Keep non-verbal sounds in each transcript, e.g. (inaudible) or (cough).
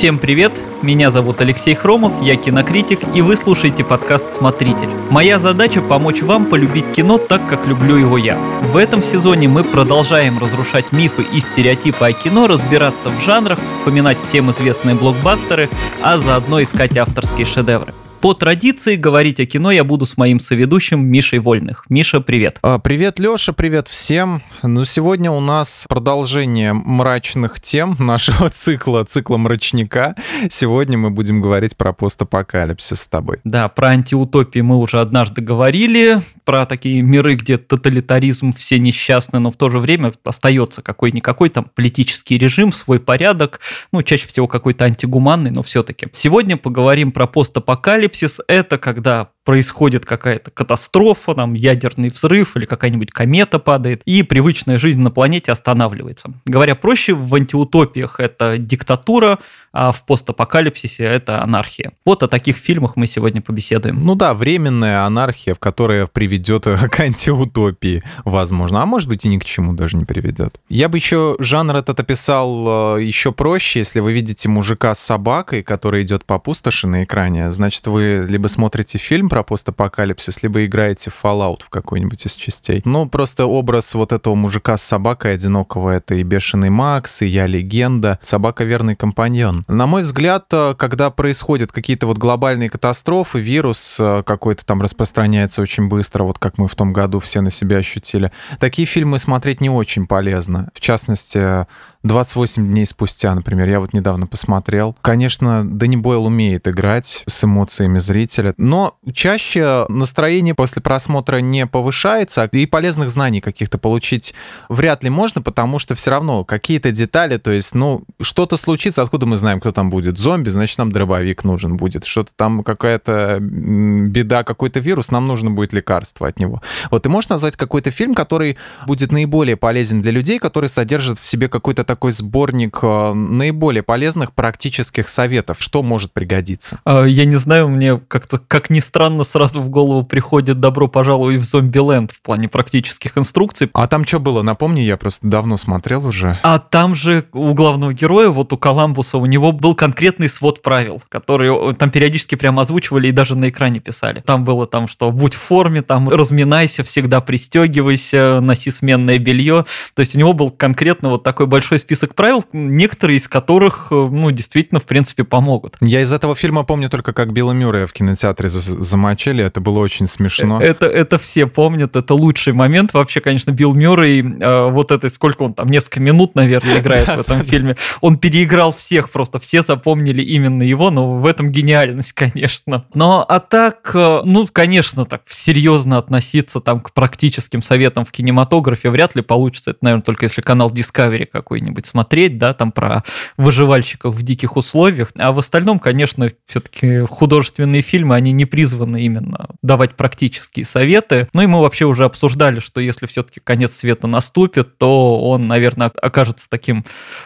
Всем привет! Меня зовут Алексей Хромов, я кинокритик, и вы слушаете подкаст «Смотритель». Моя задача – помочь вам полюбить кино так, как люблю его я. В этом сезоне мы продолжаем разрушать мифы и стереотипы о кино, разбираться в жанрах, вспоминать всем известные блокбастеры, а заодно искать авторские шедевры. По традиции говорить о кино я буду с моим соведущим Мишей Вольных. Миша, привет. А, привет, Леша, привет всем. Ну, сегодня у нас продолжение мрачных тем нашего (laughs) цикла, цикла мрачника. Сегодня мы будем говорить про постапокалипсис с тобой. Да, про антиутопии мы уже однажды говорили, про такие миры, где тоталитаризм, все несчастны, но в то же время остается какой-никакой там политический режим, свой порядок, ну, чаще всего какой-то антигуманный, но все-таки. Сегодня поговорим про постапокалипсис, апокалипсис – это когда происходит какая-то катастрофа, там ядерный взрыв или какая-нибудь комета падает, и привычная жизнь на планете останавливается. Говоря проще, в антиутопиях это диктатура, а в постапокалипсисе это анархия. Вот о таких фильмах мы сегодня побеседуем. Ну да, временная анархия, в которая приведет (laughs) к антиутопии, возможно, а может быть и ни к чему даже не приведет. Я бы еще жанр этот описал э, еще проще, если вы видите мужика с собакой, который идет по пустоши на экране, значит вы либо смотрите фильм про постапокалипсис, либо играете в Fallout в какой-нибудь из частей. Ну, просто образ вот этого мужика с собакой одинокого — это и Бешеный Макс, и Я Легенда. Собака — верный компаньон. На мой взгляд, э, когда происходят какие-то вот глобальные катастрофы, вирус э, какой-то там распространяется очень быстро, вот как мы в том году все на себя ощутили, такие фильмы смотреть не очень полезно. В частности, 28 дней спустя, например, я вот недавно посмотрел. Конечно, Дэнни Бойл умеет играть с эмоциями зрителя, но чаще настроение после просмотра не повышается, и полезных знаний каких-то получить вряд ли можно, потому что все равно какие-то детали, то есть, ну, что-то случится, откуда мы знаем, кто там будет? Зомби, значит, нам дробовик нужен будет. Что-то там какая-то беда, какой-то вирус, нам нужно будет лекарство от него. Вот ты можешь назвать какой-то фильм, который будет наиболее полезен для людей, который содержит в себе какой-то такой сборник э, наиболее полезных практических советов. Что может пригодиться? А, я не знаю, мне как-то, как ни странно, сразу в голову приходит «Добро пожаловать в Зомбиленд» в плане практических инструкций. А там что было? Напомни, я просто давно смотрел уже. А там же у главного героя, вот у Коламбуса, у него был конкретный свод правил, которые там периодически прямо озвучивали и даже на экране писали. Там было там, что будь в форме, там разминайся, всегда пристегивайся, носи сменное белье. То есть у него был конкретно вот такой большой список правил, некоторые из которых, э, ну, действительно, в принципе, помогут. Я из этого фильма помню только, как Билла Мюррея в кинотеатре замочили, это было очень смешно. Э, это, это все помнят, это лучший момент. Вообще, конечно, Билл Мюррей, э, вот это, сколько он там, несколько минут, наверное, играет в этом фильме. Он переиграл всех просто, все запомнили именно его, но в этом гениальность, (laughs) конечно. Но, а так, ну, конечно, так серьезно относиться там к практическим советам в кинематографе вряд ли получится. Это, наверное, только если канал Discovery какой-нибудь какой-нибудь смотреть, да, там про выживальщиков в диких условиях. А в остальном, конечно, все-таки художественные фильмы, они не призваны именно давать практические советы. Ну и мы вообще уже обсуждали, что если все-таки конец света наступит, то он, наверное, окажется таким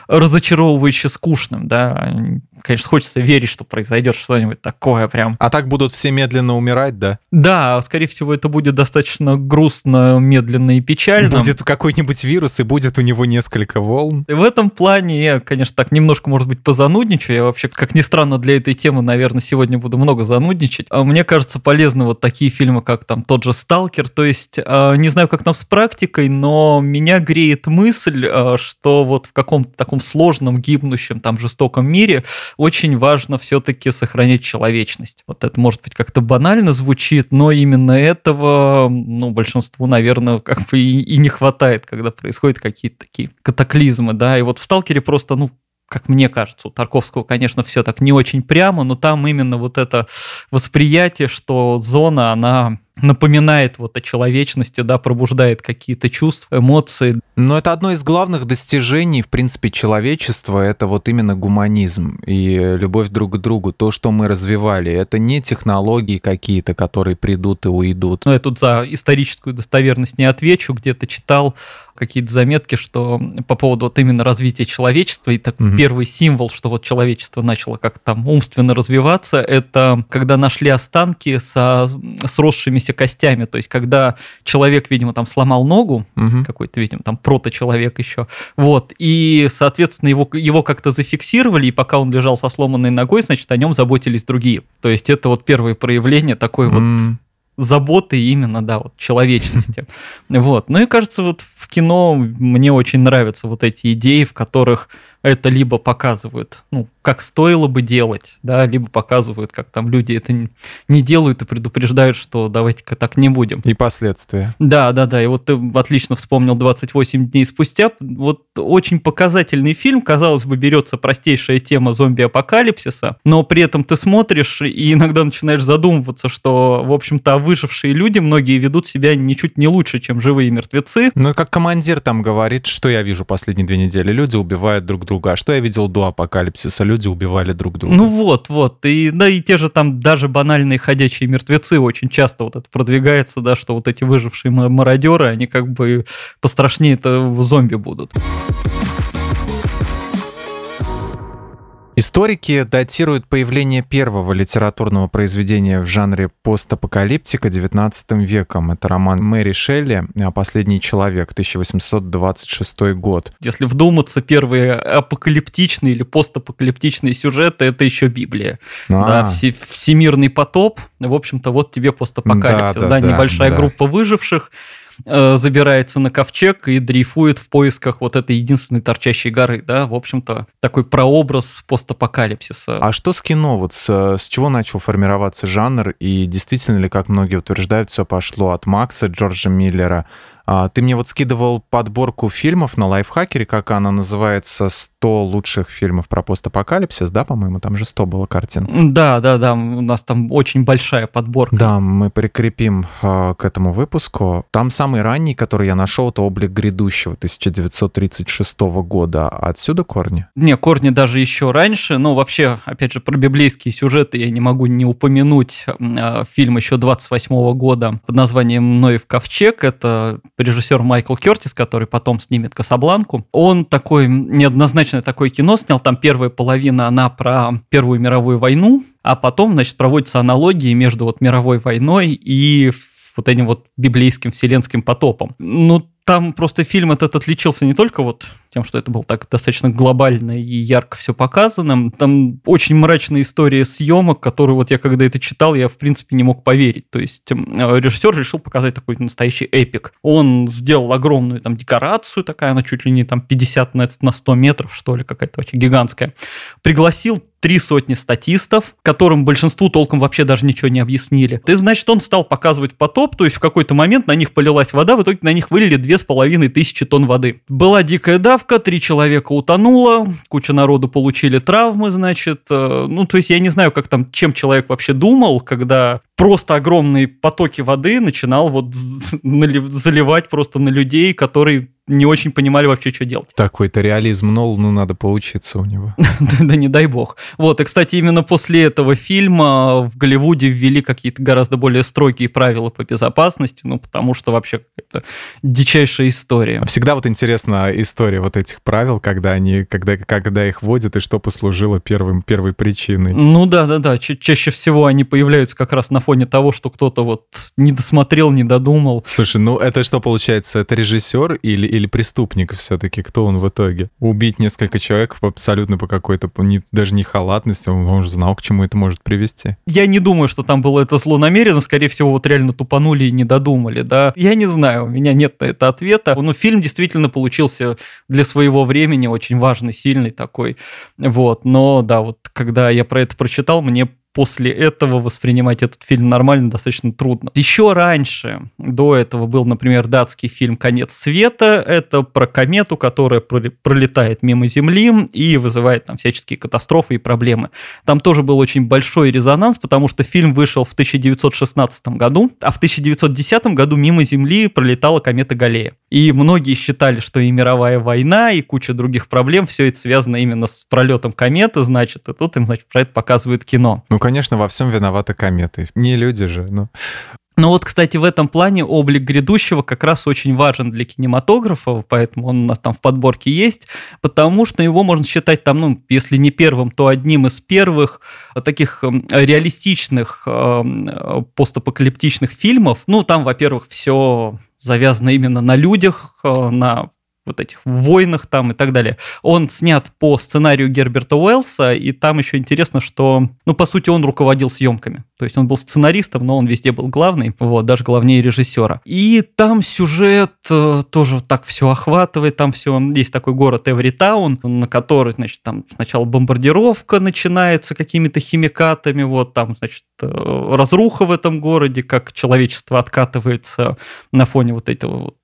разочаровывающе скучным, да. Конечно, хочется верить, что произойдет что-нибудь такое прям. А так будут все медленно умирать, да? Да, скорее всего, это будет достаточно грустно, медленно и печально. Будет какой-нибудь вирус, и будет у него несколько волн в этом плане я, конечно, так немножко, может быть, позанудничаю. Я вообще, как ни странно для этой темы, наверное, сегодня буду много занудничать. А мне кажется, полезны вот такие фильмы, как там тот же «Сталкер». То есть, а, не знаю, как там с практикой, но меня греет мысль, а, что вот в каком-то таком сложном, гибнущем, там, жестоком мире очень важно все-таки сохранять человечность. Вот это, может быть, как-то банально звучит, но именно этого, ну, большинству, наверное, как бы и, и не хватает, когда происходят какие-то такие катаклизмы, да, и вот в «Сталкере» просто, ну, как мне кажется, у Тарковского, конечно, все так не очень прямо, но там именно вот это восприятие, что зона, она напоминает вот о человечности, да, пробуждает какие-то чувства, эмоции. Но это одно из главных достижений, в принципе, человечества, это вот именно гуманизм и любовь друг к другу, то, что мы развивали. Это не технологии какие-то, которые придут и уйдут. Ну, я тут за историческую достоверность не отвечу, где-то читал какие-то заметки, что по поводу вот именно развития человечества, и так угу. первый символ, что вот человечество начало как-то там умственно развиваться, это когда нашли останки со сросшимися костями, то есть когда человек, видимо, там сломал ногу, угу. какой-то, видимо, там прото-человек еще. Вот. И, соответственно, его, его как-то зафиксировали, и пока он лежал со сломанной ногой, значит, о нем заботились другие. То есть это вот первое проявление такой mm. вот заботы именно, да, вот человечности. (laughs) Вот. Ну и кажется, вот в кино мне очень нравятся вот эти идеи, в которых это либо показывают, ну, как стоило бы делать, да, либо показывают, как там люди это не делают и предупреждают, что давайте-ка так не будем. И последствия. Да, да, да. И вот ты отлично вспомнил 28 дней спустя. Вот очень показательный фильм, казалось бы, берется простейшая тема зомби-апокалипсиса, но при этом ты смотришь и иногда начинаешь задумываться, что, в общем-то, выжившие люди, многие ведут себя ничуть не лучше, чем живые мертвецы. Ну, как командир там говорит, что я вижу последние две недели, люди убивают друг друга друга. А что я видел до апокалипсиса? Люди убивали друг друга. Ну вот, вот. И, да, и те же там даже банальные ходячие мертвецы очень часто вот это продвигается, да, что вот эти выжившие мародеры, они как бы пострашнее это в зомби будут. Историки датируют появление первого литературного произведения в жанре постапокалиптика XIX веком. Это роман Мэри Шелли «Последний человек», 1826 год. Если вдуматься, первые апокалиптичные или постапокалиптичные сюжеты — это еще Библия. А. Да, все, всемирный потоп, в общем-то, вот тебе постапокалипсис. Да, да, да, небольшая да. группа выживших, Э, забирается на ковчег и дрейфует в поисках вот этой единственной торчащей горы, да, в общем-то, такой прообраз постапокалипсиса. А что с кино? Вот с, с чего начал формироваться жанр, и действительно ли, как многие утверждают, все пошло от Макса Джорджа Миллера, ты мне вот скидывал подборку фильмов на лайфхакере, как она называется, 100 лучших фильмов про постапокалипсис, да, по-моему, там же 100 было картин. Да, да, да, у нас там очень большая подборка. Да, мы прикрепим э, к этому выпуску. Там самый ранний, который я нашел, это «Облик грядущего» 1936 года. Отсюда корни? Не, корни даже еще раньше, но вообще, опять же, про библейские сюжеты я не могу не упомянуть э, фильм еще 28 года под названием «Ноев ковчег». Это режиссер Майкл Кертис, который потом снимет «Касабланку», он такой неоднозначное такое кино снял, там первая половина, она про Первую мировую войну, а потом, значит, проводятся аналогии между вот мировой войной и вот этим вот библейским вселенским потопом. Ну, там просто фильм этот отличился не только вот тем, что это было так достаточно глобально и ярко все показано. Там очень мрачная история съемок, которую вот я когда это читал, я в принципе не мог поверить. То есть режиссер решил показать такой настоящий эпик. Он сделал огромную там декорацию, такая она чуть ли не там 50 на 100 метров, что ли, какая-то вообще гигантская. Пригласил три сотни статистов, которым большинству толком вообще даже ничего не объяснили. И, значит, он стал показывать потоп, то есть в какой-то момент на них полилась вода, в итоге на них вылили две с половиной тысячи тонн воды. Была дикая давка, три человека утонуло, куча народу получили травмы, значит. Э, ну, то есть я не знаю, как там, чем человек вообще думал, когда просто огромные потоки воды начинал вот заливать просто на людей, которые не очень понимали вообще, что делать. Такой-то реализм Нолану надо поучиться у него. (laughs) да, не дай бог. Вот, и, кстати, именно после этого фильма в Голливуде ввели какие-то гораздо более строгие правила по безопасности, ну, потому что вообще какая-то дичайшая история. А всегда вот интересна история вот этих правил, когда они, когда, когда их вводят, и что послужило первым, первой причиной. Ну да, да, да. Ча- чаще всего они появляются как раз на фоне того, что кто-то вот не досмотрел, не додумал. Слушай, ну это что получается? Это режиссер или, или преступник все-таки? Кто он в итоге? Убить несколько человек абсолютно по какой-то, не, даже не халатности, он, он же знал, к чему это может привести. Я не думаю, что там было это злонамеренно, скорее всего, вот реально тупанули и не додумали, да. Я не знаю, у меня нет на это ответа. Ну, фильм действительно получился для своего времени очень важный, сильный такой. Вот, но да, вот когда я про это прочитал, мне после этого воспринимать этот фильм нормально достаточно трудно. Еще раньше, до этого был, например, датский фильм «Конец света». Это про комету, которая пролетает мимо Земли и вызывает там всяческие катастрофы и проблемы. Там тоже был очень большой резонанс, потому что фильм вышел в 1916 году, а в 1910 году мимо Земли пролетала комета Галлея. И многие считали, что и мировая война, и куча других проблем, все это связано именно с пролетом кометы, значит, и тут им, значит, про это показывают кино. Ну, конечно, во всем виноваты кометы. Не люди же, но... Ну вот, кстати, в этом плане облик грядущего как раз очень важен для кинематографа, поэтому он у нас там в подборке есть, потому что его можно считать там, ну, если не первым, то одним из первых таких эм, реалистичных эм, постапокалиптичных фильмов. Ну, там, во-первых, все завязано именно на людях, э, на вот этих войнах там и так далее. Он снят по сценарию Герберта Уэллса, и там еще интересно, что, ну, по сути, он руководил съемками. То есть он был сценаристом, но он везде был главный, вот, даже главнее режиссера. И там сюжет э, тоже так все охватывает, там все, есть такой город Эвритаун, на который, значит, там сначала бомбардировка начинается какими-то химикатами, вот, там, значит, э, разруха в этом городе, как человечество откатывается на фоне вот этого вот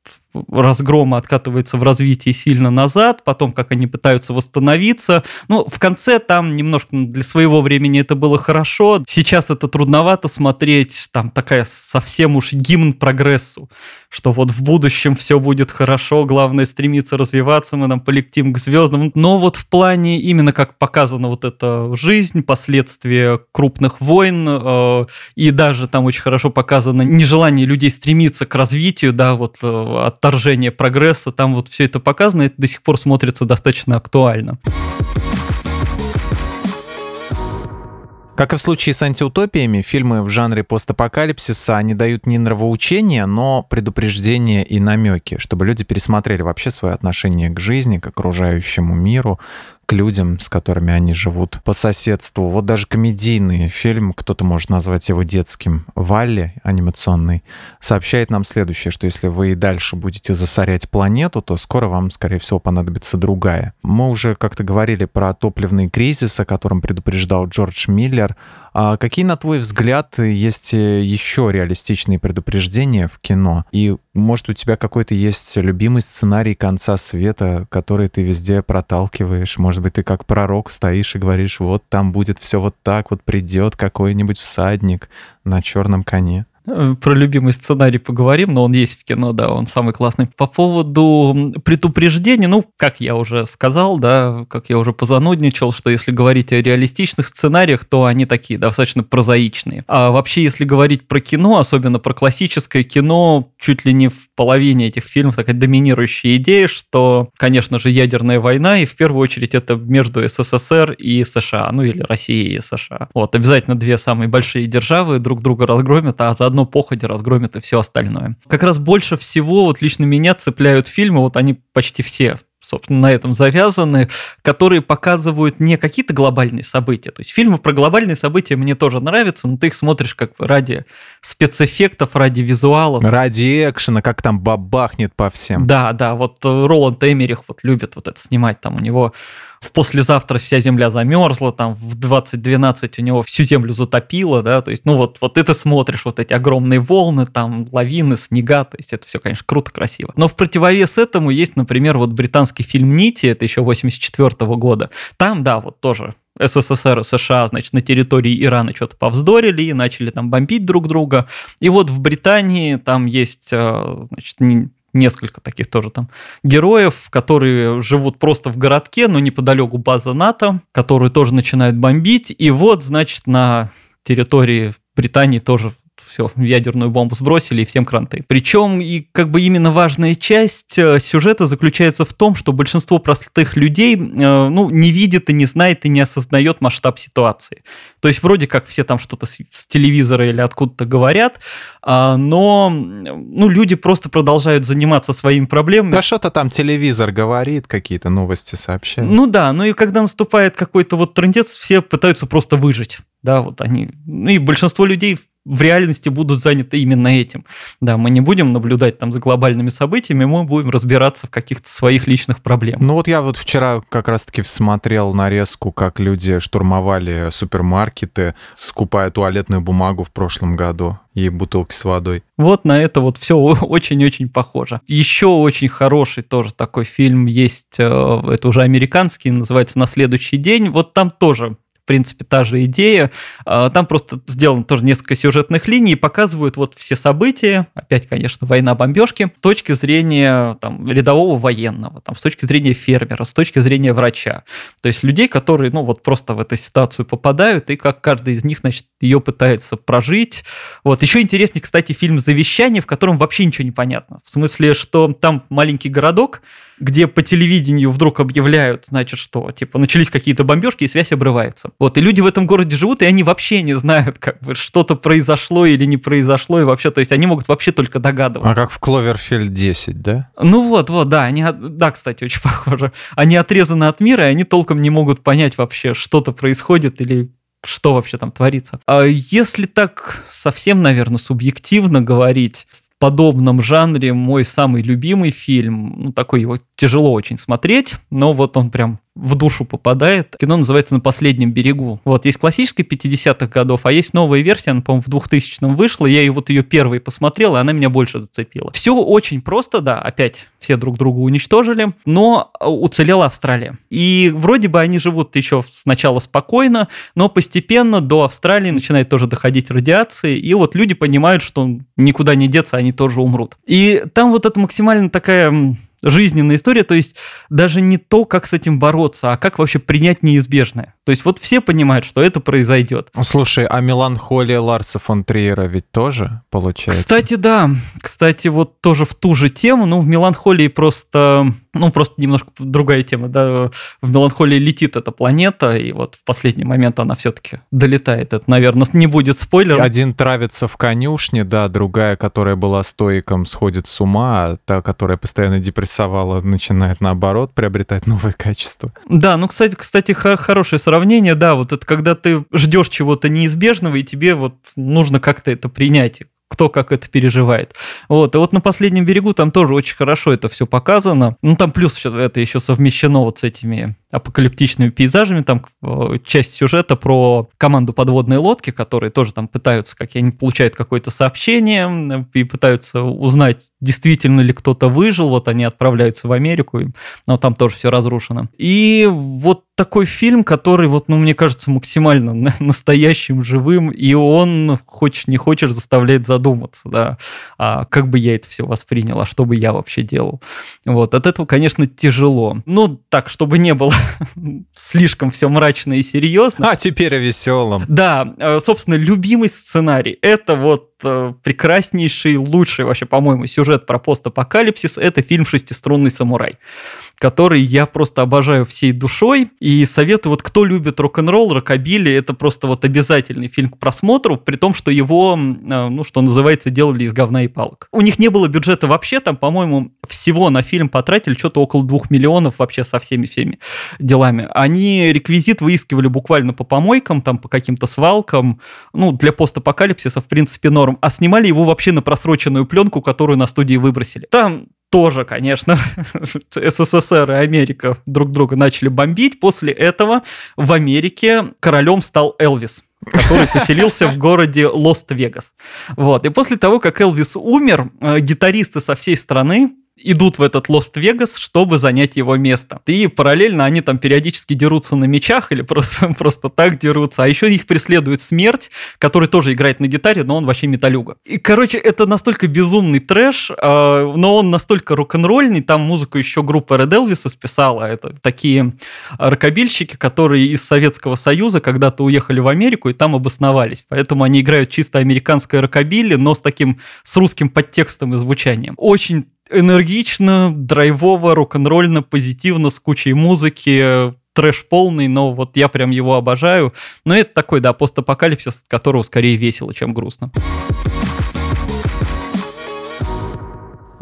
разгрома откатывается в развитии сильно назад, потом как они пытаются восстановиться. Ну, в конце там немножко для своего времени это было хорошо. Сейчас это трудновато смотреть. Там такая совсем уж гимн прогрессу, что вот в будущем все будет хорошо, главное стремиться развиваться, мы там полетим к звездам. Но вот в плане именно как показана вот эта жизнь, последствия крупных войн, э, и даже там очень хорошо показано нежелание людей стремиться к развитию, да, вот э, от отторжение прогресса, там вот все это показано, это до сих пор смотрится достаточно актуально. Как и в случае с антиутопиями, фильмы в жанре постапокалипсиса, они дают не нравоучения, но предупреждения и намеки, чтобы люди пересмотрели вообще свое отношение к жизни, к окружающему миру, к людям, с которыми они живут по соседству. Вот даже комедийный фильм, кто-то может назвать его детским, Валли, анимационный, сообщает нам следующее, что если вы и дальше будете засорять планету, то скоро вам, скорее всего, понадобится другая. Мы уже как-то говорили про топливный кризис, о котором предупреждал Джордж Миллер. А какие, на твой взгляд, есть э, еще реалистичные предупреждения в кино? И, может, у тебя какой-то есть любимый сценарий конца света, который ты везде проталкиваешь? Может быть, ты как пророк стоишь и говоришь, вот там будет все вот так, вот придет какой-нибудь всадник на черном коне? Э, про любимый сценарий поговорим, но он есть в кино, да, он самый классный. По поводу предупреждений, ну, как я уже сказал, да, как я уже позанудничал, что если говорить о реалистичных сценариях, то они такие достаточно прозаичные. А вообще, если говорить про кино, особенно про классическое кино, чуть ли не в половине этих фильмов такая доминирующая идея, что, конечно же, ядерная война, и в первую очередь это между СССР и США, ну или Россией и США. Вот, обязательно две самые большие державы друг друга разгромят, а заодно походе разгромят и все остальное. Как раз больше всего вот лично меня цепляют фильмы, вот они почти все собственно, на этом завязаны, которые показывают не какие-то глобальные события. То есть фильмы про глобальные события мне тоже нравятся, но ты их смотришь как ради спецэффектов, ради визуалов. Ради экшена, как там бабахнет по всем. Да, да, вот Роланд Эмерих вот любит вот это снимать, там у него в послезавтра вся земля замерзла, там в 2012 у него всю землю затопило, да, то есть, ну вот, вот ты смотришь вот эти огромные волны, там лавины, снега, то есть это все, конечно, круто, красиво. Но в противовес этому есть, например, вот британский фильм «Нити», это еще 84 года. Там, да, вот тоже СССР и США, значит, на территории Ирана что-то повздорили и начали там бомбить друг друга. И вот в Британии там есть, э, значит, несколько таких тоже там героев, которые живут просто в городке, но неподалеку база НАТО, которую тоже начинают бомбить. И вот, значит, на территории Британии тоже все, ядерную бомбу сбросили и всем кранты. Причем и как бы именно важная часть э, сюжета заключается в том, что большинство простых людей э, ну, не видит и не знает и не осознает масштаб ситуации. То есть вроде как все там что-то с, с телевизора или откуда-то говорят, а, но ну, люди просто продолжают заниматься своими проблемами. Да что-то там телевизор говорит, какие-то новости сообщает. Ну да, ну и когда наступает какой-то вот трендец, все пытаются просто выжить. Да, вот они, ну и большинство людей в реальности будут заняты именно этим. Да, мы не будем наблюдать там за глобальными событиями, мы будем разбираться в каких-то своих личных проблемах. Ну вот я вот вчера как раз-таки смотрел нарезку, как люди штурмовали супермаркеты, скупая туалетную бумагу в прошлом году и бутылки с водой. Вот на это вот все (laughs) очень-очень похоже. Еще очень хороший тоже такой фильм есть, э, это уже американский, называется «На следующий день». Вот там тоже принципе, та же идея. А, там просто сделано тоже несколько сюжетных линий, показывают вот все события, опять, конечно, война, бомбежки, с точки зрения там, рядового военного, там, с точки зрения фермера, с точки зрения врача. То есть людей, которые, ну, вот просто в эту ситуацию попадают, и как каждый из них, значит, ее пытается прожить. Вот. Еще интереснее, кстати, фильм «Завещание», в котором вообще ничего не понятно. В смысле, что там маленький городок, где по телевидению вдруг объявляют, значит, что, типа, начались какие-то бомбежки, и связь обрывается. Вот, и люди в этом городе живут, и они вообще не знают, как бы, что-то произошло или не произошло, и вообще, то есть они могут вообще только догадываться. А как в Кловерфилд 10, да? Ну вот, вот, да, они, да, кстати, очень (laughs) похоже. Они отрезаны от мира, и они толком не могут понять вообще, что-то происходит или что вообще там творится. А если так совсем, наверное, субъективно говорить, в подобном жанре мой самый любимый фильм, ну, такой его тяжело очень смотреть, но вот он прям в душу попадает. Кино называется «На последнем берегу». Вот, есть классическая 50-х годов, а есть новая версия, она, по-моему, в 2000-м вышла, я ее вот ее первой посмотрел, и она меня больше зацепила. Все очень просто, да, опять все друг друга уничтожили, но уцелела Австралия. И вроде бы они живут еще сначала спокойно, но постепенно до Австралии начинает тоже доходить радиация, и вот люди понимают, что никуда не деться, они тоже умрут. И там вот это максимально такая жизненная история, то есть даже не то, как с этим бороться, а как вообще принять неизбежное. То есть вот все понимают, что это произойдет. Слушай, а меланхолия Ларса фон Триера ведь тоже получается? Кстати, да. Кстати, вот тоже в ту же тему, ну, в меланхолии просто ну, просто немножко другая тема, да, в меланхолии летит эта планета, и вот в последний момент она все-таки долетает. Это, наверное, не будет спойлером. Один травится в конюшне, да, другая, которая была стоиком, сходит с ума, а та, которая постоянно депрессовала, начинает, наоборот, приобретать новые качества. Да, ну, кстати, кстати, хорошее сравнение, да, вот это когда ты ждешь чего-то неизбежного, и тебе вот нужно как-то это принять кто как это переживает. Вот, и вот на последнем берегу там тоже очень хорошо это все показано. Ну, там плюс это еще совмещено вот с этими апокалиптичными пейзажами. Там э, часть сюжета про команду подводной лодки, которые тоже там пытаются, как они получают какое-то сообщение и пытаются узнать, действительно ли кто-то выжил. Вот они отправляются в Америку, но там тоже все разрушено. И вот такой фильм, который, вот, ну, мне кажется, максимально (laughs) настоящим, живым, и он, хочешь не хочешь, заставляет задуматься, да, а как бы я это все воспринял, а что бы я вообще делал. Вот, от этого, конечно, тяжело. Ну, так, чтобы не было (laughs) слишком все мрачно и серьезно. А теперь о веселом. Да, э, собственно, любимый сценарий. Это вот прекраснейший, лучший вообще, по-моему, сюжет про постапокалипсис. Это фильм «Шестиструнный самурай» который я просто обожаю всей душой. И советую, вот кто любит рок-н-ролл, рокобили, это просто вот обязательный фильм к просмотру, при том, что его, э, ну, что называется, делали из говна и палок. У них не было бюджета вообще, там, по-моему, всего на фильм потратили что-то около двух миллионов вообще со всеми-всеми делами. Они реквизит выискивали буквально по помойкам, там, по каким-то свалкам, ну, для постапокалипсиса, в принципе, норм, а снимали его вообще на просроченную пленку, которую на студии выбросили. Там тоже, конечно, (laughs) СССР и Америка друг друга начали бомбить. После этого в Америке королем стал Элвис который (laughs) поселился в городе Лост-Вегас. Вот. И после того, как Элвис умер, э, гитаристы со всей страны идут в этот Лост-Вегас, чтобы занять его место. И параллельно они там периодически дерутся на мечах или просто, (laughs) просто так дерутся. А еще их преследует смерть, который тоже играет на гитаре, но он вообще металюга. И, короче, это настолько безумный трэш, э, но он настолько рок-н-ролльный. Там музыку еще группа Red Elvis списала. Это такие рокобильщики, которые из Советского Союза когда-то уехали в Америку и там обосновались. Поэтому они играют чисто американское рокобили, но с таким, с русским подтекстом и звучанием. Очень энергично, драйвово, рок-н-ролльно, позитивно, с кучей музыки, трэш полный, но вот я прям его обожаю. Но это такой, да, постапокалипсис, от которого скорее весело, чем грустно.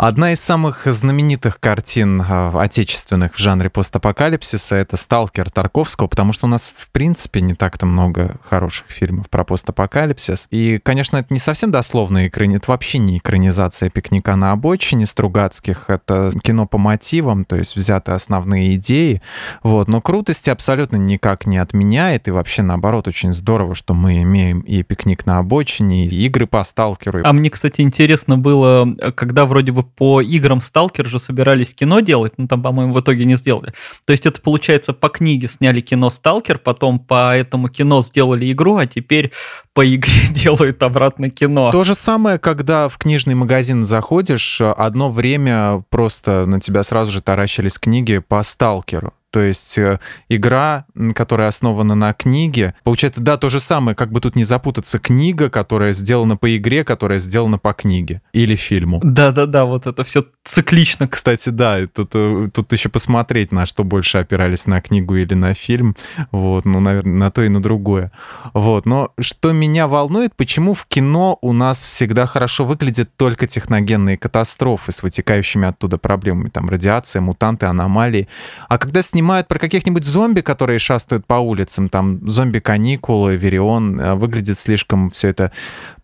Одна из самых знаменитых картин э, отечественных в жанре постапокалипсиса — это «Сталкер» Тарковского, потому что у нас, в принципе, не так-то много хороших фильмов про постапокалипсис. И, конечно, это не совсем дословно экрани... это вообще не экранизация «Пикника на обочине» Стругацких, это кино по мотивам, то есть взяты основные идеи, вот, но крутости абсолютно никак не отменяет, и вообще, наоборот, очень здорово, что мы имеем и «Пикник на обочине», и игры по «Сталкеру». А мне, кстати, интересно было, когда вроде бы по играм Сталкер же собирались кино делать, но там, по-моему, в итоге не сделали. То есть это, получается, по книге сняли кино Сталкер, потом по этому кино сделали игру, а теперь по игре (laughs) делают обратно кино. То же самое, когда в книжный магазин заходишь, одно время просто на тебя сразу же таращились книги по Сталкеру. То есть э, игра, которая основана на книге, получается, да, то же самое, как бы тут не запутаться, книга, которая сделана по игре, которая сделана по книге или фильму. Да-да-да, вот это все циклично. Кстати, да, тут, э, тут еще посмотреть, на что больше опирались, на книгу или на фильм, вот, ну, наверное, на то и на другое. Вот, но что меня волнует, почему в кино у нас всегда хорошо выглядят только техногенные катастрофы с вытекающими оттуда проблемами, там, радиация, мутанты, аномалии, а когда с снимают про каких-нибудь зомби, которые шастают по улицам, там зомби-каникулы, Верион, э, выглядит слишком все это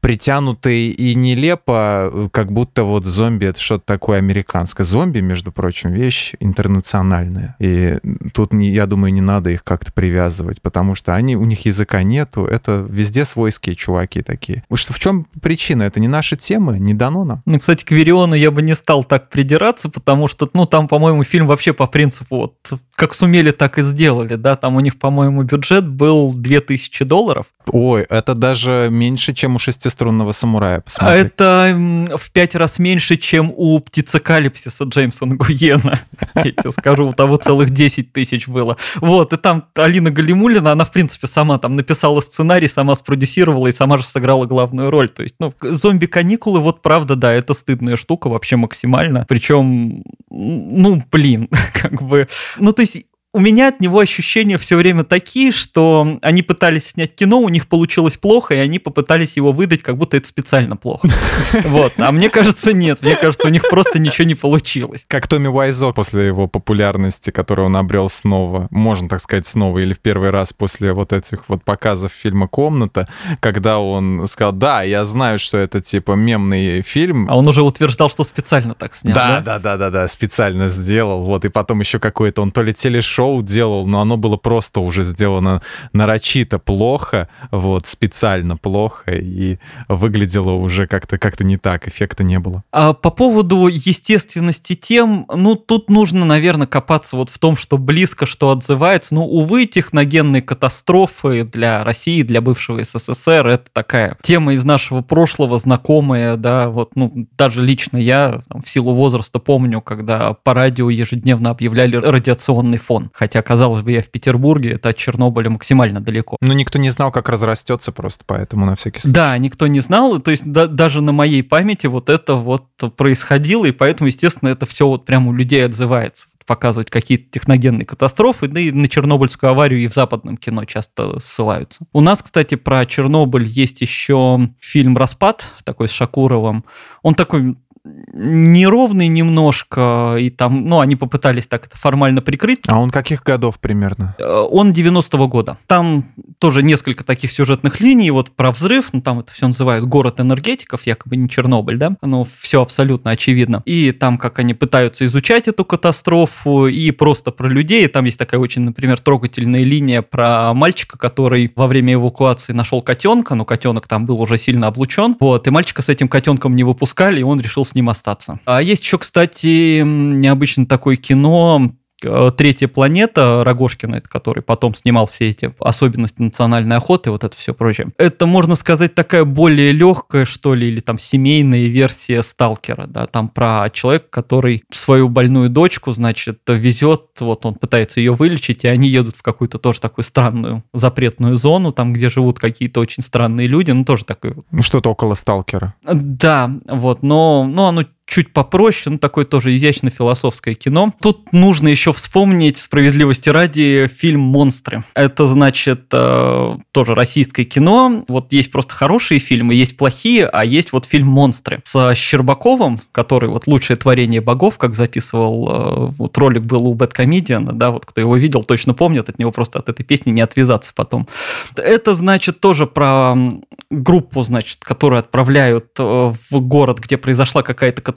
притянутый и нелепо, как будто вот зомби — это что-то такое американское. Зомби, между прочим, вещь интернациональная. И тут, я думаю, не надо их как-то привязывать, потому что они, у них языка нету, это везде свойские чуваки такие. Что, в чем причина? Это не наши темы, не дано нам. Ну, кстати, к Вериону я бы не стал так придираться, потому что, ну, там, по-моему, фильм вообще по принципу вот как сумели, так и сделали, да, там у них, по-моему, бюджет был 2000 долларов. Ой, это даже меньше, чем у шести шестиструнного самурая посмотреть. А это в пять раз меньше, чем у птицекалипсиса Джеймса Нгуена. (laughs) Я тебе скажу, у того целых 10 тысяч было. Вот, и там Алина Галимулина, она, в принципе, сама там написала сценарий, сама спродюсировала и сама же сыграла главную роль. То есть, ну, зомби-каникулы, вот правда, да, это стыдная штука вообще максимально. Причем, ну, блин, (laughs) как бы... Ну, то есть у меня от него ощущения все время такие, что они пытались снять кино, у них получилось плохо, и они попытались его выдать, как будто это специально плохо. (laughs) Вот. А мне кажется, нет. Мне кажется, у них просто ничего не получилось. Как Томми Уайзо после его популярности, которую он обрел снова, можно так сказать, снова, или в первый раз после вот этих вот показов фильма «Комната», когда он сказал, да, я знаю, что это типа мемный фильм. А он уже утверждал, что специально так снял, да? Да, да, да, да, специально сделал. Вот, и потом еще какое-то он то ли телешоу, шоу делал, но оно было просто уже сделано нарочито плохо, вот, специально плохо, и выглядело уже как-то как не так, эффекта не было. А по поводу естественности тем, ну, тут нужно, наверное, копаться вот в том, что близко, что отзывается. Ну, увы, техногенные катастрофы для России, для бывшего СССР, это такая тема из нашего прошлого, знакомая, да, вот, ну, даже лично я там, в силу возраста помню, когда по радио ежедневно объявляли радиационный фон. Хотя, казалось бы, я в Петербурге, это от Чернобыля максимально далеко. Но никто не знал, как разрастется просто, поэтому на всякий случай. Да, никто не знал, то есть да, даже на моей памяти вот это вот происходило, и поэтому, естественно, это все вот прямо у людей отзывается показывать какие-то техногенные катастрофы, да и на Чернобыльскую аварию и в западном кино часто ссылаются. У нас, кстати, про Чернобыль есть еще фильм «Распад», такой с Шакуровым. Он такой неровный немножко, и там, ну, они попытались так это формально прикрыть. А он каких годов примерно? Э, он 90-го года. Там тоже несколько таких сюжетных линий, вот про взрыв, ну, там это все называют город энергетиков, якобы не Чернобыль, да, ну, все абсолютно очевидно. И там, как они пытаются изучать эту катастрофу, и просто про людей, там есть такая очень, например, трогательная линия про мальчика, который во время эвакуации нашел котенка, но котенок там был уже сильно облучен, вот, и мальчика с этим котенком не выпускали, и он решил с ним остаться. А есть еще, кстати, необычно такое кино третья планета Рогошкина, который потом снимал все эти особенности национальной охоты, вот это все прочее. Это, можно сказать, такая более легкая, что ли, или там семейная версия Сталкера, да, там про человека, который свою больную дочку, значит, везет, вот он пытается ее вылечить, и они едут в какую-то тоже такую странную запретную зону, там, где живут какие-то очень странные люди, ну, тоже такой... Ну, что-то около Сталкера. Да, вот, но, но оно чуть попроще, ну, такое тоже изящно-философское кино. Тут нужно еще вспомнить, справедливости ради, фильм «Монстры». Это, значит, э, тоже российское кино. Вот есть просто хорошие фильмы, есть плохие, а есть вот фильм «Монстры» с Щербаковым, который вот «Лучшее творение богов», как записывал, э, вот ролик был у Бэткомедиана, да, вот кто его видел, точно помнит, от него просто от этой песни не отвязаться потом. Это, значит, тоже про группу, значит, которую отправляют э, в город, где произошла какая-то катастрофа,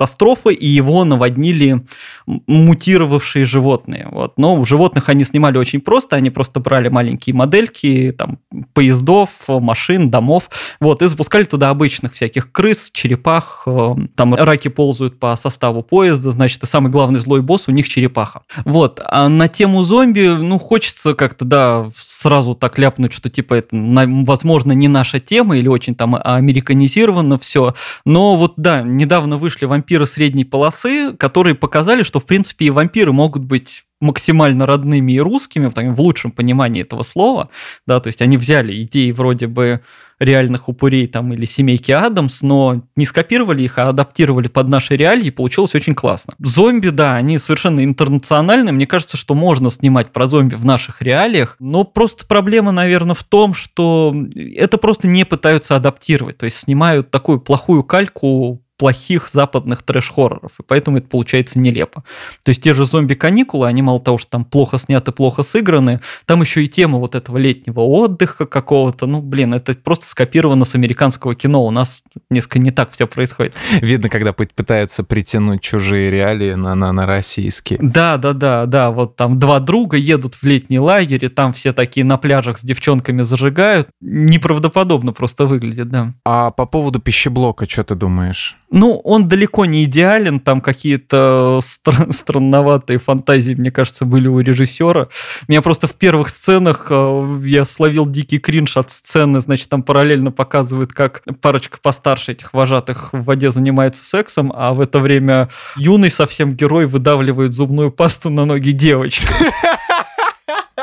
и его наводнили мутировавшие животные. Вот. Но животных они снимали очень просто, они просто брали маленькие модельки там, поездов, машин, домов, вот, и запускали туда обычных всяких крыс, черепах, э, там раки ползают по составу поезда, значит, и самый главный злой босс у них черепаха. Вот. А на тему зомби, ну, хочется как-то, да, сразу так ляпнуть, что типа это, возможно, не наша тема или очень там американизировано все. Но вот да, недавно вышли вампиры средней полосы, которые показали, что в принципе и вампиры могут быть максимально родными и русскими, в лучшем понимании этого слова, да, то есть они взяли идеи вроде бы реальных упырей там или семейки Адамс, но не скопировали их, а адаптировали под наши реалии, и получилось очень классно. Зомби, да, они совершенно интернациональные. Мне кажется, что можно снимать про зомби в наших реалиях, но просто проблема, наверное, в том, что это просто не пытаются адаптировать. То есть снимают такую плохую кальку плохих западных трэш-хорроров, и поэтому это получается нелепо. То есть те же зомби-каникулы, они мало того, что там плохо сняты, плохо сыграны, там еще и тема вот этого летнего отдыха какого-то, ну, блин, это просто скопировано с американского кино, у нас несколько не так все происходит. Видно, когда пытаются притянуть чужие реалии на, на, на российские. Да, да, да, да, вот там два друга едут в летний лагерь, и там все такие на пляжах с девчонками зажигают, неправдоподобно просто выглядит, да. А по поводу пищеблока, что ты думаешь? Ну, он далеко не идеален, там какие-то стр- (laughs) странноватые фантазии, мне кажется, были у режиссера. Меня просто в первых сценах э, я словил дикий кринж от сцены, значит, там параллельно показывают, как парочка постарше этих вожатых в воде занимается сексом, а в это время юный совсем герой выдавливает зубную пасту на ноги девочки.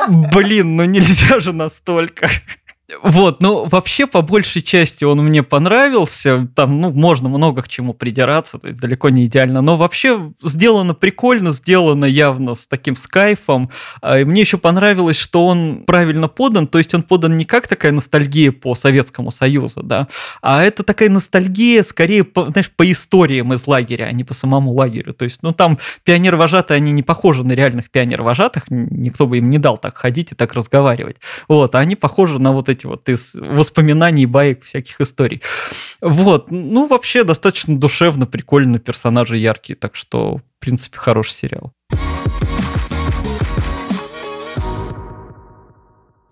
(laughs) Блин, ну нельзя же настолько. Вот, ну, вообще, по большей части он мне понравился. Там, ну, можно много к чему придираться, то есть далеко не идеально. Но вообще сделано прикольно, сделано явно с таким скайфом. А, и мне еще понравилось, что он правильно подан. То есть он подан не как такая ностальгия по Советскому Союзу, да, а это такая ностальгия скорее, по, знаешь, по историям из лагеря, а не по самому лагерю. То есть, ну, там пионер-вожатые, они не похожи на реальных пионер-вожатых. Никто бы им не дал так ходить и так разговаривать. Вот, а они похожи на вот эти вот из воспоминаний, баек, всяких историй. Вот, ну, вообще достаточно душевно, прикольно, персонажи яркие, так что, в принципе, хороший сериал.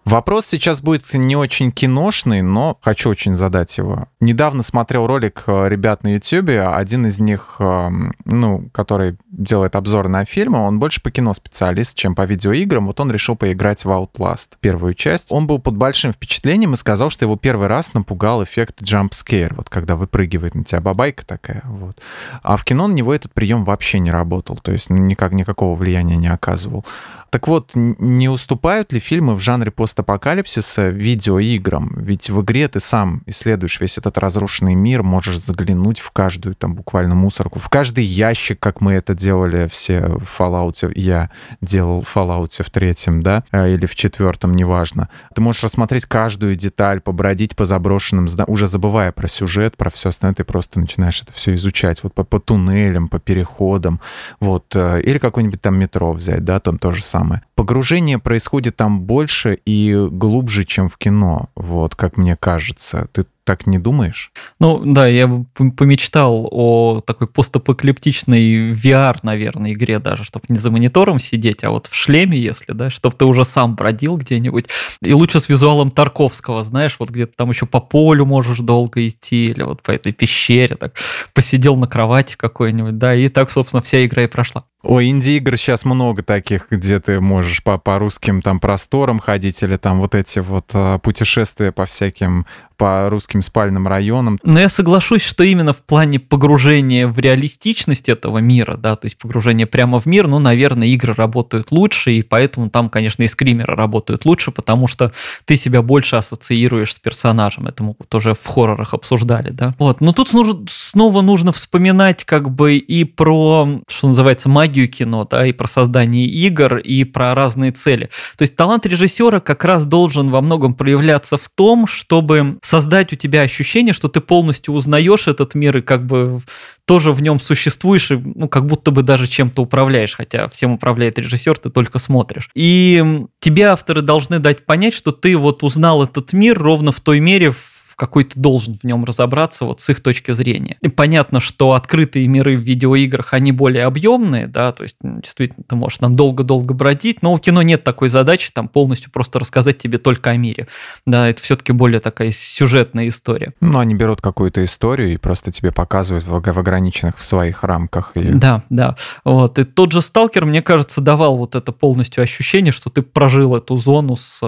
Вопрос сейчас будет не очень киношный, но хочу очень задать его. Недавно смотрел ролик э, ребят на YouTube, один из них, эм, ну, который делает обзор на фильмы, он больше по кино специалист, чем по видеоиграм. Вот он решил поиграть в Outlast, первую часть. Он был под большим впечатлением и сказал, что его первый раз напугал эффект jump scare, вот когда выпрыгивает на тебя бабайка такая, вот. А в кино на него этот прием вообще не работал, то есть никак никакого влияния не оказывал. Так вот, не уступают ли фильмы в жанре постапокалипсиса видеоиграм? Ведь в игре ты сам исследуешь весь этот разрушенный мир, можешь заглянуть в каждую там буквально мусорку, в каждый ящик, как мы это делали все в Fallout. Я делал в Fallout в третьем, да, а, или в четвертом, неважно. Ты можешь рассмотреть каждую деталь, побродить по заброшенным, уже забывая про сюжет, про все остальное, ты просто начинаешь это все изучать, вот по, по туннелям, по переходам, вот, э, или какой-нибудь там метро взять, да, там тоже самое самое. Погружение происходит там больше и глубже, чем в кино, вот, как мне кажется. Ты так не думаешь? Ну да, я бы помечтал о такой постапокалиптичной VR, наверное, игре даже, чтобы не за монитором сидеть, а вот в шлеме, если, да, чтобы ты уже сам бродил где-нибудь. И лучше с визуалом Тарковского, знаешь, вот где-то там еще по полю можешь долго идти, или вот по этой пещере, так посидел на кровати какой-нибудь, да, и так, собственно, вся игра и прошла. Ой, инди-игр сейчас много таких, где ты можешь по, по русским там просторам ходить, или там вот эти вот а, путешествия по всяким по русским спальным районам. Но я соглашусь, что именно в плане погружения в реалистичность этого мира, да, то есть погружение прямо в мир, ну, наверное, игры работают лучше, и поэтому там, конечно, и скримеры работают лучше, потому что ты себя больше ассоциируешь с персонажем. Это мы тоже в хоррорах обсуждали, да. Вот, но тут нужно, снова нужно вспоминать как бы и про, что называется, магию кино, да, и про создание игр, и про разные цели. То есть талант режиссера как раз должен во многом проявляться в том, чтобы создать у тебя ощущение, что ты полностью узнаешь этот мир и как бы тоже в нем существуешь, и, ну, как будто бы даже чем-то управляешь, хотя всем управляет режиссер, ты только смотришь. И тебе авторы должны дать понять, что ты вот узнал этот мир ровно в той мере, в какой ты должен в нем разобраться вот с их точки зрения. И понятно, что открытые миры в видеоиграх, они более объемные, да, то есть действительно ты можешь там долго-долго бродить, но у кино нет такой задачи там полностью просто рассказать тебе только о мире. Да, это все-таки более такая сюжетная история. Ну, они берут какую-то историю и просто тебе показывают в, в ограниченных в своих рамках. И... Да, да. Вот. И тот же Сталкер, мне кажется, давал вот это полностью ощущение, что ты прожил эту зону с,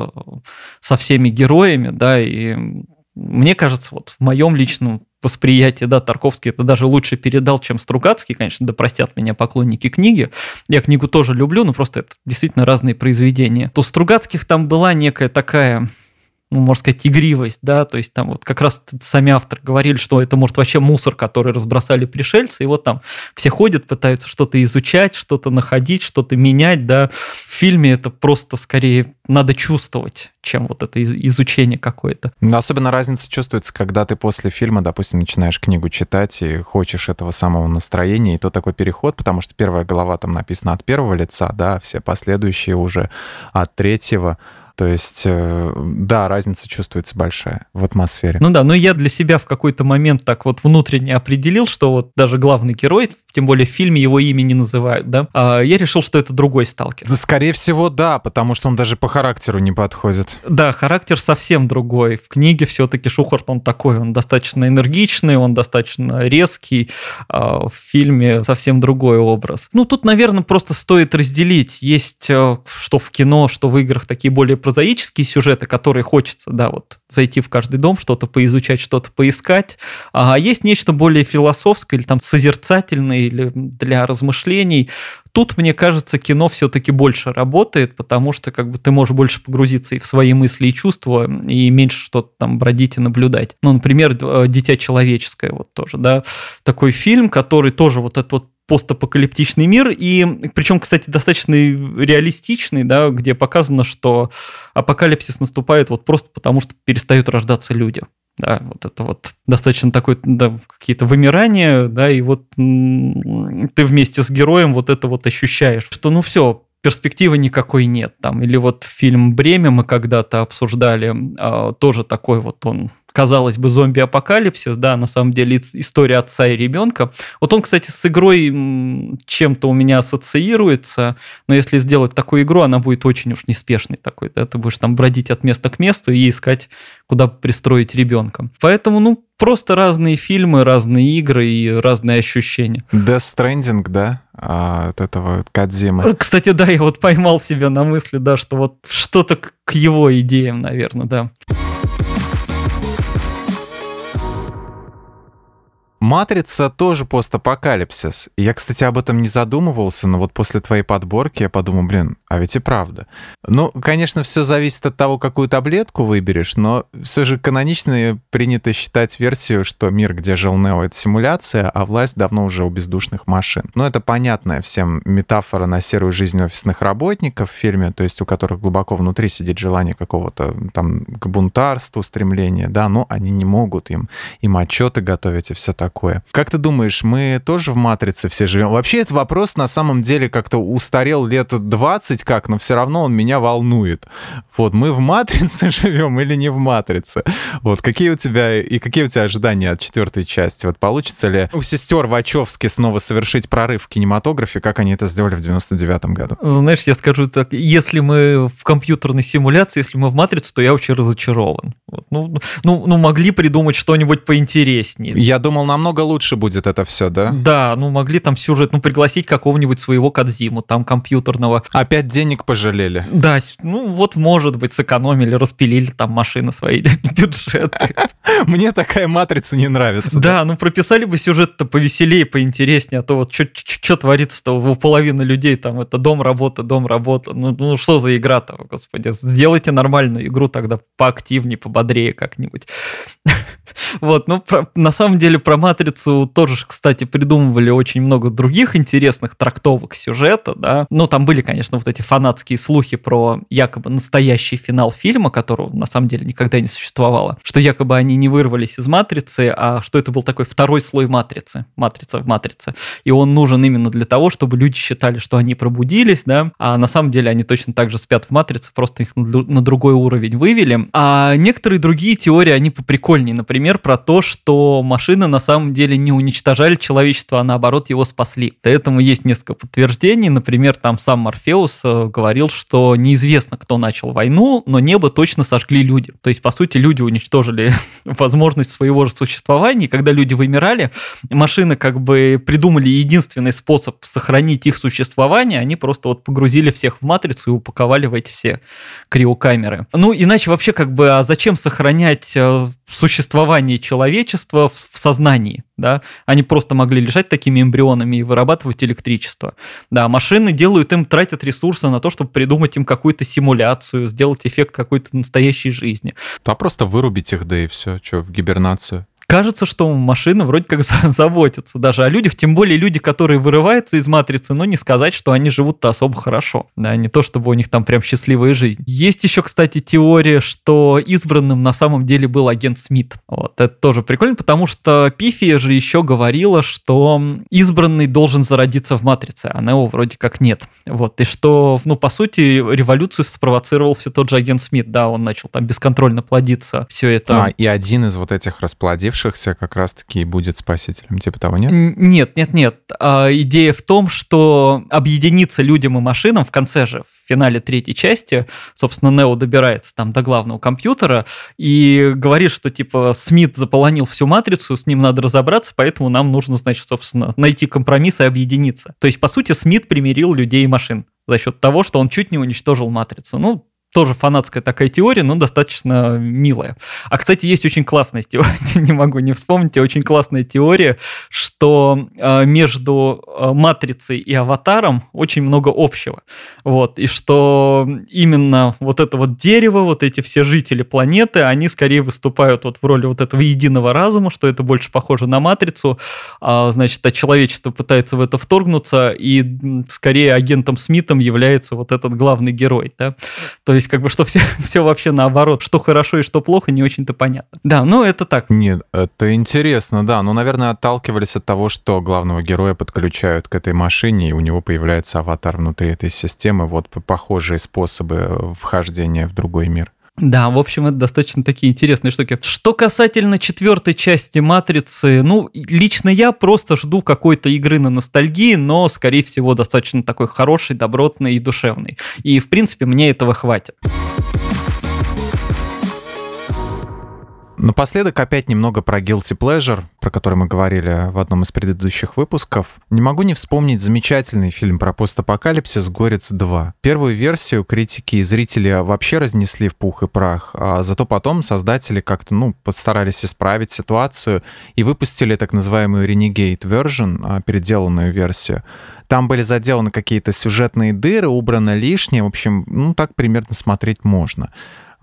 со всеми героями, да, и мне кажется, вот в моем личном восприятие, да, Тарковский это даже лучше передал, чем Стругацкий, конечно, да простят меня поклонники книги. Я книгу тоже люблю, но просто это действительно разные произведения. То Стругацких там была некая такая ну, можно сказать, игривость, да, то есть там вот как раз сами авторы говорили, что это может вообще мусор, который разбросали пришельцы, и вот там все ходят, пытаются что-то изучать, что-то находить, что-то менять, да. В фильме это просто скорее надо чувствовать, чем вот это изучение какое-то. Но особенно разница чувствуется, когда ты после фильма, допустим, начинаешь книгу читать и хочешь этого самого настроения, и то такой переход, потому что первая глава там написана от первого лица, да, все последующие уже от третьего. То есть, э, да, разница чувствуется большая в атмосфере. Ну да, но я для себя в какой-то момент так вот внутренне определил, что вот даже главный герой, тем более в фильме его имя не называют, да, а я решил, что это другой сталкер. Да, скорее всего, да, потому что он даже по характеру не подходит. Да, характер совсем другой. В книге все-таки Шухарт, он такой, он достаточно энергичный, он достаточно резкий, а в фильме совсем другой образ. Ну, тут, наверное, просто стоит разделить. Есть э, что в кино, что в играх такие более прозаические сюжеты, которые хочется, да, вот зайти в каждый дом, что-то поизучать, что-то поискать. А есть нечто более философское или там созерцательное, или для размышлений. Тут, мне кажется, кино все-таки больше работает, потому что как бы ты можешь больше погрузиться и в свои мысли и чувства, и меньше что-то там бродить и наблюдать. Ну, например, «Дитя человеческое» вот тоже, да, такой фильм, который тоже вот этот вот постапокалиптичный мир, и причем, кстати, достаточно реалистичный, да, где показано, что апокалипсис наступает вот просто потому, что перестают рождаться люди. Да, вот это вот достаточно такое, да, какие-то вымирания, да, и вот ты вместе с героем вот это вот ощущаешь, что ну все, перспективы никакой нет там. Или вот фильм «Бремя» мы когда-то обсуждали, а, тоже такой вот он казалось бы, зомби-апокалипсис, да, на самом деле история отца и ребенка. Вот он, кстати, с игрой чем-то у меня ассоциируется, но если сделать такую игру, она будет очень уж неспешной такой, да, ты будешь там бродить от места к месту и искать, куда пристроить ребенка. Поэтому, ну, просто разные фильмы, разные игры и разные ощущения. Death Stranding, да, а, от этого Кадзимы. Кстати, да, я вот поймал себя на мысли, да, что вот что-то к его идеям, наверное, да. Матрица тоже постапокалипсис. Я, кстати, об этом не задумывался, но вот после твоей подборки я подумал, блин, а ведь и правда. Ну, конечно, все зависит от того, какую таблетку выберешь, но все же канонично принято считать версию, что мир, где жил Нео, это симуляция, а власть давно уже у бездушных машин. Но это понятная всем метафора на серую жизнь офисных работников в фильме, то есть у которых глубоко внутри сидит желание какого-то там к бунтарству, стремления, да, но они не могут им, им отчеты готовить и все такое такое. Как ты думаешь, мы тоже в «Матрице» все живем? Вообще, этот вопрос на самом деле как-то устарел лет 20 как, но все равно он меня волнует. Вот, мы в «Матрице» (laughs) живем или не в «Матрице»? Вот, какие у тебя и какие у тебя ожидания от четвертой части? Вот получится ли у сестер Вачовски снова совершить прорыв в кинематографе, как они это сделали в 99 году? Знаешь, я скажу так, если мы в компьютерной симуляции, если мы в «Матрицу», то я очень разочарован. Вот, ну, ну, ну, могли придумать что-нибудь поинтереснее. Я думал, нам намного лучше будет это все, да? Да, ну могли там сюжет, ну пригласить какого-нибудь своего Кадзиму, там компьютерного. Опять денег пожалели. Да, ну вот может быть сэкономили, распилили там машины свои (laughs) бюджеты. Мне такая матрица не нравится. Да, ну прописали бы сюжет-то повеселее, поинтереснее, а то вот что творится-то у половины людей там это дом, работа, дом, работа. Ну, ну что за игра-то, господи. Сделайте нормальную игру тогда поактивнее, пободрее как-нибудь. (laughs) Вот, ну, про, на самом деле про «Матрицу» тоже, кстати, придумывали очень много других интересных трактовок сюжета, да. Ну, там были, конечно, вот эти фанатские слухи про якобы настоящий финал фильма, которого на самом деле никогда не существовало, что якобы они не вырвались из «Матрицы», а что это был такой второй слой «Матрицы», «Матрица в матрице», и он нужен именно для того, чтобы люди считали, что они пробудились, да, а на самом деле они точно так же спят в «Матрице», просто их на другой уровень вывели. А некоторые другие теории, они поприкольнее, например, пример про то, что машины на самом деле не уничтожали человечество, а наоборот его спасли. Поэтому есть несколько подтверждений. Например, там сам Морфеус э, говорил, что неизвестно, кто начал войну, но небо точно сожгли люди. То есть, по сути, люди уничтожили (laughs) возможность своего же существования. И когда люди вымирали, машины как бы придумали единственный способ сохранить их существование. Они просто вот погрузили всех в матрицу и упаковали в эти все криокамеры. Ну, иначе вообще как бы, а зачем сохранять э, существование человечества в, в сознании, да, они просто могли лежать такими эмбрионами и вырабатывать электричество. Да, машины делают им, тратят ресурсы на то, чтобы придумать им какую-то симуляцию, сделать эффект какой-то настоящей жизни. А просто вырубить их, да и все, что, в гибернацию кажется, что машина вроде как (laughs) заботится даже о людях, тем более люди, которые вырываются из матрицы, но не сказать, что они живут-то особо хорошо. Да, не то, чтобы у них там прям счастливая жизнь. Есть еще, кстати, теория, что избранным на самом деле был агент Смит. Вот, это тоже прикольно, потому что Пифия же еще говорила, что избранный должен зародиться в матрице, а Нео вроде как нет. Вот, и что, ну, по сути, революцию спровоцировал все тот же агент Смит, да, он начал там бесконтрольно плодиться, все это. А, и один из вот этих расплодивших оставшихся как раз-таки и будет спасителем. Типа того, нет? Нет, нет, нет. А, идея в том, что объединиться людям и машинам в конце же, в финале третьей части, собственно, Нео добирается там до главного компьютера и говорит, что типа Смит заполонил всю матрицу, с ним надо разобраться, поэтому нам нужно, значит, собственно, найти компромисс и объединиться. То есть, по сути, Смит примирил людей и машин за счет того, что он чуть не уничтожил матрицу. Ну, тоже фанатская такая теория, но достаточно милая. А, кстати, есть очень классная (laughs) теория, не могу не вспомнить, очень классная теория, что э, между э, матрицей и аватаром очень много общего. Вот, и что именно вот это вот дерево, вот эти все жители планеты, они скорее выступают вот в роли вот этого единого разума, что это больше похоже на матрицу, а, значит, а человечество пытается в это вторгнуться, и скорее агентом Смитом является вот этот главный герой, да? То есть есть как бы что все, (laughs) все вообще наоборот, что хорошо и что плохо, не очень-то понятно. Да, ну это так. Нет, это интересно, да. Ну, наверное, отталкивались от того, что главного героя подключают к этой машине, и у него появляется аватар внутри этой системы. Вот похожие способы вхождения в другой мир. Да, в общем, это достаточно такие интересные штуки. Что касательно четвертой части «Матрицы», ну, лично я просто жду какой-то игры на ностальгии, но, скорее всего, достаточно такой хороший, добротный и душевный. И, в принципе, мне этого хватит. Напоследок опять немного про Guilty Pleasure, про который мы говорили в одном из предыдущих выпусков. Не могу не вспомнить замечательный фильм про постапокалипсис «Горец 2». Первую версию критики и зрители вообще разнесли в пух и прах, а зато потом создатели как-то, ну, постарались исправить ситуацию и выпустили так называемую Renegade Version, а, переделанную версию. Там были заделаны какие-то сюжетные дыры, убрано лишнее. В общем, ну, так примерно смотреть можно.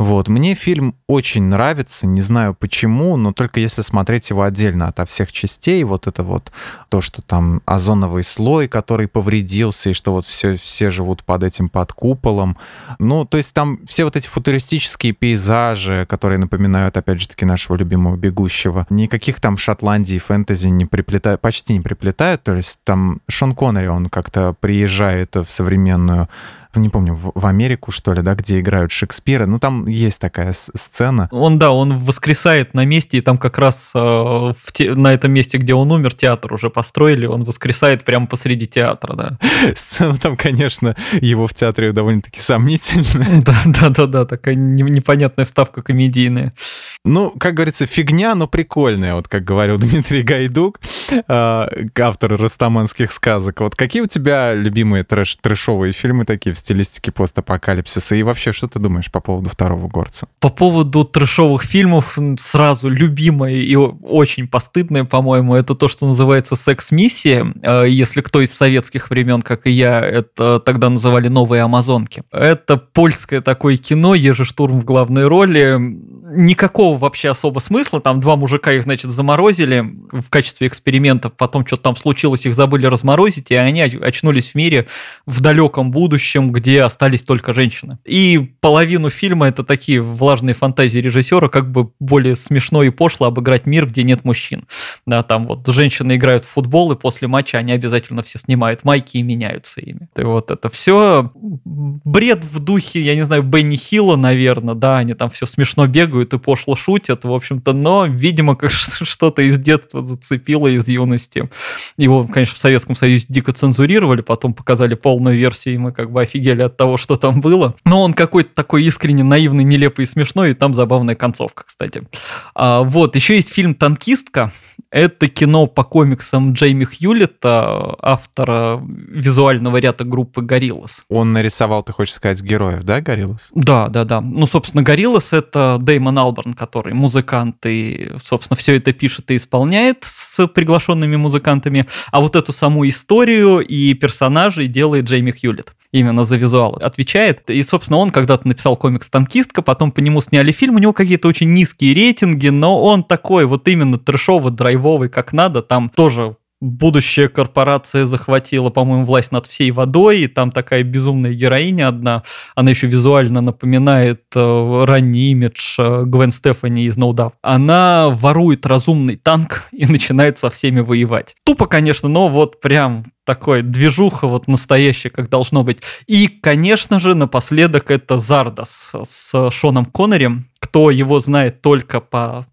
Вот, мне фильм очень нравится, не знаю почему, но только если смотреть его отдельно ото всех частей, вот это вот то, что там озоновый слой, который повредился, и что вот все, все живут под этим, под куполом. Ну, то есть там все вот эти футуристические пейзажи, которые напоминают, опять же таки, нашего любимого «Бегущего», никаких там Шотландии, фэнтези не приплетают, почти не приплетают, то есть там Шон Коннери, он как-то приезжает в современную не помню, в Америку, что ли, да, где играют Шекспира. Ну, там есть такая сцена. Он, да, он воскресает на месте, и там как раз э, в те, на этом месте, где он умер, театр уже построили, он воскресает прямо посреди театра, да. (laughs) Сцена там, конечно, его в театре довольно-таки сомнительная. (laughs) Да, да, да, да, такая непонятная вставка комедийная. Ну, как говорится, фигня, но прикольная, вот как говорил Дмитрий Гайдук, э, автор растаманских сказок. Вот какие у тебя любимые трэш трэшовые фильмы такие в стилистике постапокалипсиса? И вообще, что ты думаешь по поводу второго горца? По поводу трэшовых фильмов сразу любимое и очень постыдное, по-моему, это то, что называется «Секс-миссия». Э, если кто из советских времен, как и я, это тогда называли «Новые амазонки». Это польское такое кино, Ежи Штурм в главной роли. Никакого вообще особо смысла. Там два мужика их, значит, заморозили в качестве эксперимента. Потом что-то там случилось, их забыли разморозить, и они очнулись в мире в далеком будущем, где остались только женщины. И половину фильма это такие влажные фантазии режиссера, как бы более смешно и пошло обыграть мир, где нет мужчин. Да, там вот женщины играют в футбол, и после матча они обязательно все снимают майки и меняются ими. И вот это все бред в духе, я не знаю, Бенни Хилла, наверное, да, они там все смешно бегают и пошло шутят, в общем-то, но, видимо, что-то из детства зацепило из юности. Его, конечно, в Советском Союзе дико цензурировали, потом показали полную версию, и мы как бы офигели от того, что там было. Но он какой-то такой искренне наивный, нелепый и смешной, и там забавная концовка, кстати. А, вот, еще есть фильм «Танкистка». Это кино по комиксам Джейми Хьюлита, автора визуального ряда группы Гориллас. Он нарисовал, ты хочешь сказать, героев, да, Гориллас? Да, да, да. Ну, собственно, Гориллас — это Дэймон Алберн, который музыкант и, собственно, все это пишет и исполняет с приглашенными музыкантами. А вот эту саму историю и персонажей делает Джейми Хьюлит именно за визуал отвечает. И, собственно, он когда-то написал комикс «Танкистка», потом по нему сняли фильм, у него какие-то очень низкие рейтинги, но он такой вот именно трешовый, драйвовый, как надо, там тоже будущая корпорация захватила, по-моему, власть над всей водой, и там такая безумная героиня одна, она еще визуально напоминает э, ранний имидж э, Гвен Стефани из No. Она ворует разумный танк (laughs) и начинает со всеми воевать. Тупо, конечно, но вот прям такой движуха вот настоящая, как должно быть. И, конечно же, напоследок это Зардас с Шоном Коннери. Кто его знает только по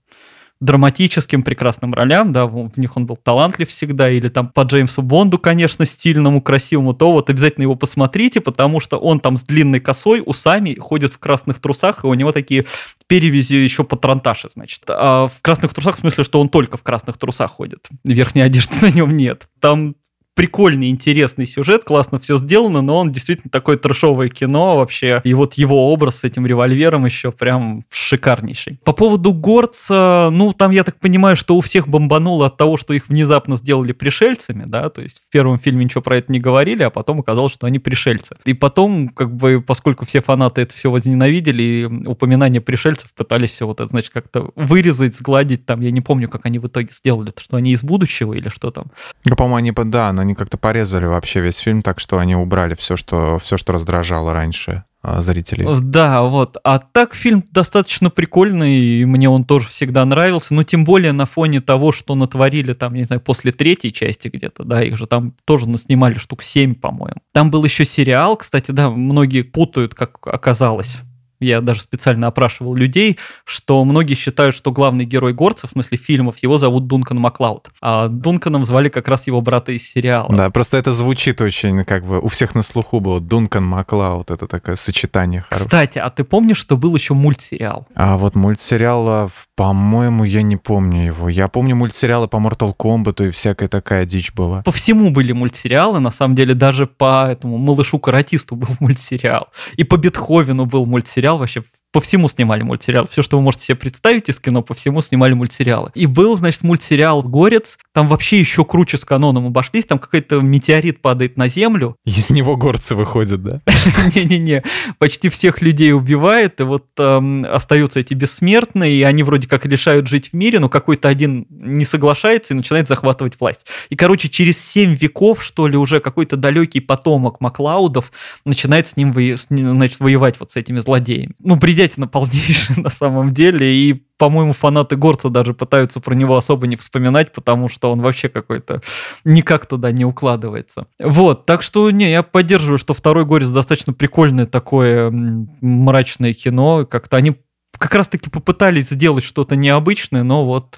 драматическим прекрасным ролям, да, в них он был талантлив всегда, или там по Джеймсу Бонду, конечно, стильному, красивому, то вот обязательно его посмотрите, потому что он там с длинной косой, усами, ходит в красных трусах, и у него такие перевязи еще по транташе, значит. А в красных трусах в смысле, что он только в красных трусах ходит. Верхней одежды (laughs) на нем нет. Там прикольный, интересный сюжет, классно все сделано, но он действительно такое трешовое кино вообще. И вот его образ с этим револьвером еще прям шикарнейший. По поводу горца, ну, там, я так понимаю, что у всех бомбануло от того, что их внезапно сделали пришельцами, да, то есть в первом фильме ничего про это не говорили, а потом оказалось, что они пришельцы. И потом, как бы, поскольку все фанаты это все возненавидели, и упоминание пришельцев пытались все вот это, значит, как-то вырезать, сгладить, там, я не помню, как они в итоге сделали, что они из будущего или что там. Ну, по-моему, они, да, но они как-то порезали вообще весь фильм, так что они убрали все, что, все, что раздражало раньше а, зрителей. Да, вот. А так фильм достаточно прикольный, и мне он тоже всегда нравился, но тем более на фоне того, что натворили там, не знаю, после третьей части где-то, да, их же там тоже снимали штук 7, по-моему. Там был еще сериал, кстати, да, многие путают, как оказалось я даже специально опрашивал людей, что многие считают, что главный герой горцев, в смысле фильмов, его зовут Дункан Маклауд. А Дунканом звали как раз его брата из сериала. Да, просто это звучит очень, как бы, у всех на слуху было Дункан Маклауд, это такое сочетание хорошее. Кстати, а ты помнишь, что был еще мультсериал? А вот мультсериал, по-моему, я не помню его. Я помню мультсериалы по Mortal Kombat и всякая такая дичь была. По всему были мультсериалы, на самом деле, даже по этому малышу-каратисту был (laughs) мультсериал. И по Бетховену был мультсериал мультсериал вообще по всему снимали мультсериал. Все, что вы можете себе представить из кино, по всему снимали мультсериалы. И был, значит, мультсериал «Горец». Там вообще еще круче с каноном обошлись. Там какой-то метеорит падает на землю. Из него горцы выходят, да? (laughs) Не-не-не. Почти всех людей убивает, и вот эм, остаются эти бессмертные, и они вроде как решают жить в мире, но какой-то один не соглашается и начинает захватывать власть. И, короче, через семь веков, что ли, уже какой-то далекий потомок Маклаудов начинает с ним значит, воевать вот с этими злодеями. Ну, бредятина полнейшая (laughs) на самом деле, и по-моему, фанаты Горца даже пытаются про него особо не вспоминать, потому что он вообще какой-то никак туда не укладывается. Вот, так что, не, я поддерживаю, что второй Горец достаточно прикольное такое мрачное кино. Как-то они как раз-таки попытались сделать что-то необычное, но вот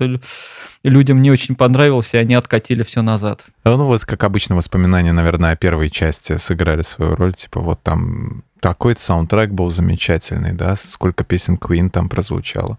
людям не очень понравилось, и они откатили все назад. Ну вот, как обычно, воспоминания, наверное, о первой части сыграли свою роль. Типа вот там такой-то саундтрек был замечательный, да, сколько песен Queen там прозвучало.